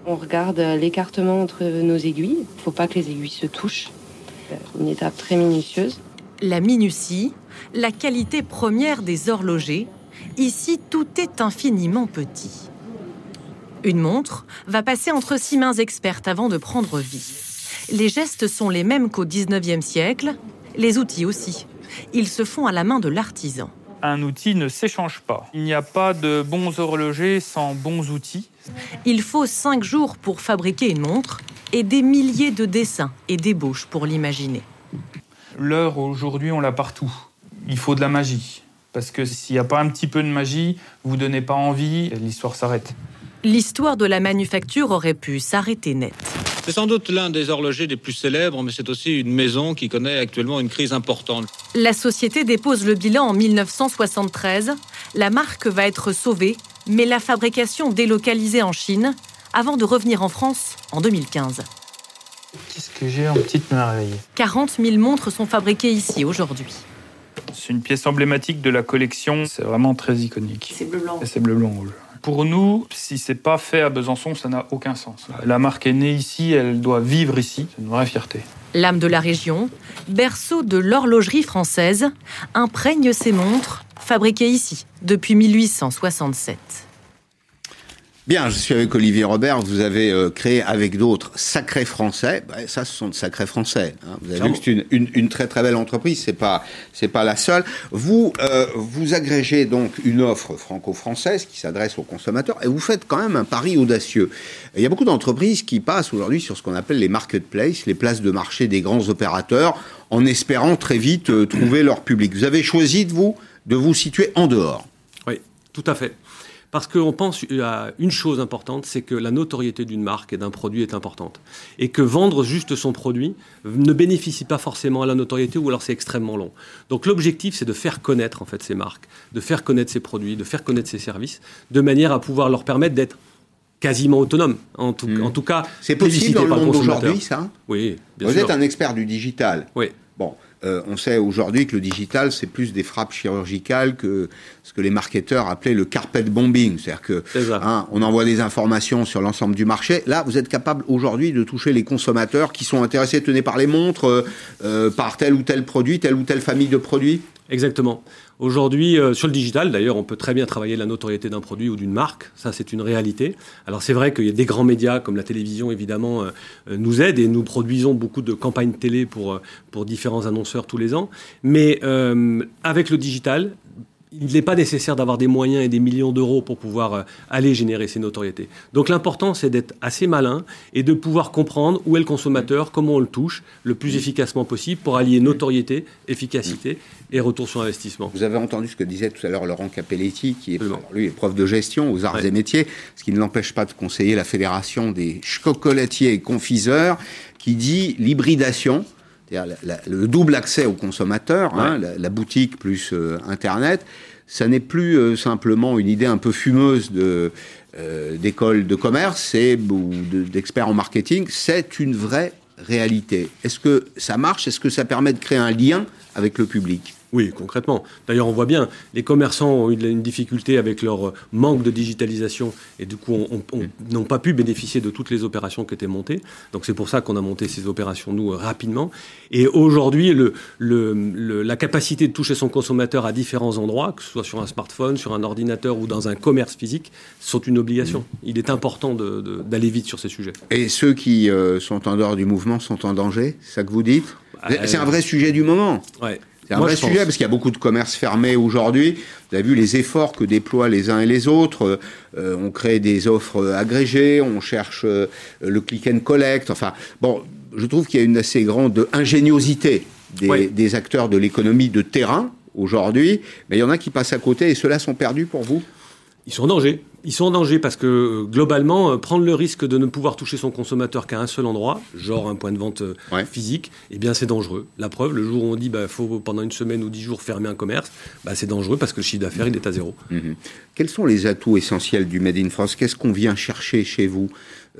On regarde l'écartement entre nos aiguilles. Il ne faut pas que les aiguilles se touchent. Une étape très minutieuse. La minutie, la qualité première des horlogers, Ici, tout est infiniment petit. Une montre va passer entre six mains expertes avant de prendre vie. Les gestes sont les mêmes qu'au 19e siècle, les outils aussi. Ils se font à la main de l'artisan. Un outil ne s'échange pas. Il n'y a pas de bons horlogers sans bons outils. Il faut cinq jours pour fabriquer une montre et des milliers de dessins et d'ébauches pour l'imaginer. L'heure aujourd'hui, on l'a partout. Il faut de la magie. Parce que s'il n'y a pas un petit peu de magie, vous donnez pas envie, l'histoire s'arrête. L'histoire de la manufacture aurait pu s'arrêter net. C'est sans doute l'un des horlogers les plus célèbres, mais c'est aussi une maison qui connaît actuellement une crise importante. La société dépose le bilan en 1973. La marque va être sauvée, mais la fabrication délocalisée en Chine avant de revenir en France en 2015. Qu'est-ce que j'ai en petite merveille 40 000 montres sont fabriquées ici aujourd'hui. C'est une pièce emblématique de la collection. C'est vraiment très iconique. C'est bleu-blanc. c'est bleu-blanc rouge. Pour nous, si c'est pas fait à Besançon, ça n'a aucun sens. La marque est née ici, elle doit vivre ici. C'est une vraie fierté. L'âme de la région, berceau de l'horlogerie française, imprègne ses montres fabriquées ici depuis 1867. Bien, je suis avec Olivier Robert. Vous avez euh, créé avec d'autres Sacrés Français. Bah, ça, ce sont de Sacrés Français. Hein. Vous avez vu que c'est une, très très belle entreprise. C'est pas c'est pas la seule. Vous euh, vous agrégez donc une offre franco-française qui s'adresse aux consommateurs et vous faites quand même un pari audacieux. Il y a beaucoup d'entreprises qui passent aujourd'hui sur ce qu'on appelle les marketplaces, les places de marché des grands opérateurs, en espérant très vite euh, trouver leur public. Vous avez choisi vous de vous situer en dehors. Oui, tout à fait. Parce qu'on pense à une chose importante, c'est que la notoriété d'une marque et d'un produit est importante. Et que vendre juste son produit ne bénéficie pas forcément à la notoriété ou alors c'est extrêmement long. Donc l'objectif, c'est de faire connaître en fait ces marques, de faire connaître ces produits, de faire connaître ces services, de manière à pouvoir leur permettre d'être quasiment autonomes. En tout, mmh. en tout cas, c'est possible dans le monde d'aujourd'hui, ça? Oui, bien Vous êtes un expert du digital. Oui. Bon, euh, on sait aujourd'hui que le digital, c'est plus des frappes chirurgicales que ce que les marketeurs appelaient le carpet bombing. C'est-à-dire que hein, on envoie des informations sur l'ensemble du marché. Là, vous êtes capable aujourd'hui de toucher les consommateurs qui sont intéressés, tenez, par les montres, euh, euh, par tel ou tel produit, telle ou telle famille de produits? Exactement. Aujourd'hui, euh, sur le digital, d'ailleurs, on peut très bien travailler la notoriété d'un produit ou d'une marque. Ça, c'est une réalité. Alors, c'est vrai qu'il y a des grands médias comme la télévision, évidemment, euh, euh, nous aident et nous produisons beaucoup de campagnes télé pour, pour différents annonceurs tous les ans. Mais avec le digital, il n'est pas nécessaire d'avoir des moyens et des millions d'euros pour pouvoir euh, aller générer ces notoriétés. Donc l'important, c'est d'être assez malin et de pouvoir comprendre où est le consommateur, comment on le touche le plus efficacement possible pour allier notoriété, efficacité et retour sur investissement. Vous avez entendu ce que disait tout à l'heure Laurent Capelletti, qui est, lui, prof de gestion aux arts et métiers, ce qui ne l'empêche pas de conseiller la Fédération des chocolatiers et confiseurs, qui dit l'hybridation, le double accès au consommateur, hein, la, boutique plus euh, Internet, ça n'est plus euh, simplement une idée un peu fumeuse de euh, d'école de commerce ou d'experts en marketing, c'est une vraie réalité. Est-ce que ça marche? Est-ce que ça permet de créer un lien avec le public? Oui, concrètement. D'ailleurs, on voit bien, les commerçants ont eu une difficulté avec leur euh, manque de digitalisation et du coup, n'ont pas pu bénéficier de toutes les opérations qui étaient montées. Donc, c'est pour ça qu'on a monté ces opérations, nous, euh, rapidement. Et aujourd'hui, le, le, la capacité de toucher son consommateur à différents endroits, que ce soit sur un smartphone, sur un ordinateur ou dans un commerce physique, sont une obligation. Il est important d'aller vite sur ces sujets. Et ceux qui euh, sont en dehors du mouvement sont en danger, c'est ça que vous dites? C'est un vrai sujet du moment. Ouais. C'est un Moi, vrai pense. sujet parce qu'il y a beaucoup de commerces fermés aujourd'hui. Vous avez vu les efforts que déploient les uns et les autres. Euh, on crée des offres agrégées, on cherche euh, le click and collect. Enfin, bon, je trouve qu'il y a une assez grande ingéniosité des, Ouais. des acteurs de l'économie de terrain aujourd'hui. Mais il y en a qui passent à côté et ceux-là sont perdus pour vous? Ils sont en danger. Ils sont en danger parce que euh, globalement, euh, prendre le risque de ne pouvoir toucher son consommateur qu'à un seul endroit, genre un point de vente euh, physique, eh bien c'est dangereux. La preuve, le jour où on dit bah faut pendant une semaine ou dix jours fermer un commerce, bah, c'est dangereux parce que le chiffre d'affaires il est à zéro. Mhm. Quels sont les atouts essentiels du Made in France? Qu'est-ce qu'on vient chercher chez vous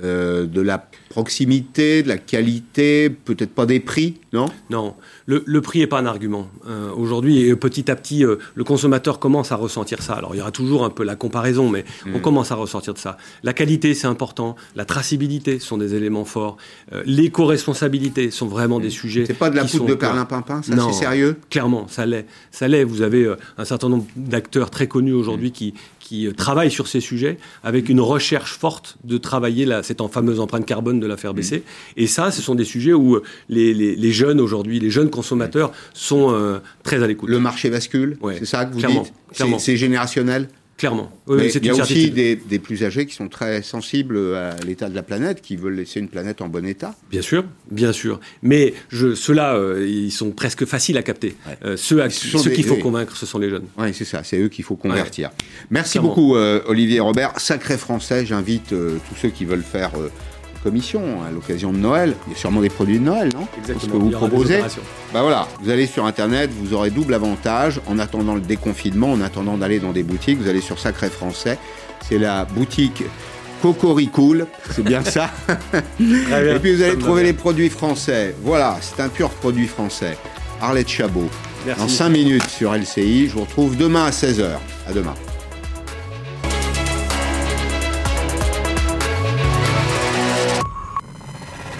Euh, De la proximité, de la qualité, peut-être pas des prix, non? Non, le, le prix n'est pas un argument. Euh, Aujourd'hui, et petit à petit, euh, le consommateur commence à ressentir ça. Alors, il y aura toujours un peu la comparaison, mais on Mm. commence à ressortir de ça. La qualité, c'est important. La traçabilité sont des éléments forts. Euh, L'éco-responsabilité sont vraiment des sujets. C'est pas de la poudre de perlimpinpin, ça, c'est sérieux? Clairement, ça l'est. Ça l'est. Vous avez euh, un certain nombre d'acteurs très connus aujourd'hui Mm. qui, qui travaillent sur ces sujets avec une recherche forte de travailler la, cette en fameuse empreinte carbone de la faire baisser. Mm. Et ça, ce sont des sujets où euh, les, les- les jeunes aujourd'hui, les jeunes consommateurs sont euh, très à l'écoute. Le marché bascule, Ouais, c'est ça que vous clairement, dites C'est- clairement. C'est générationnel Clairement. Oui, il y a aussi des, des plus âgés qui sont très sensibles à l'état de la planète, qui veulent laisser une planète en bon état. Bien sûr, bien sûr. Mais ceux-là, euh, ils sont presque faciles à capter. Euh, ceux ceux qu'il faut oui. convaincre, ce sont les jeunes. Oui, c'est ça, c'est eux qu'il faut convertir. Merci Clairement. beaucoup, euh, Olivier Robert. Sacré français, j'invite tous ceux qui veulent faire commission à l'occasion de Noël. Il y a sûrement des produits de Noël, non? Exactement. Ce que vous proposez. Bah voilà, vous allez sur Internet, vous aurez double avantage. En attendant le déconfinement, en attendant d'aller dans des boutiques, vous allez sur Sacré Français. C'est la boutique Cocoricool, c'est bien ça? bien, Et puis vous allez trouver les produits français. Voilà, c'est un pur produit français. Arlette Chabot. Merci. Dans 5 minutes sur LCI. Je vous retrouve demain à 16h. À demain.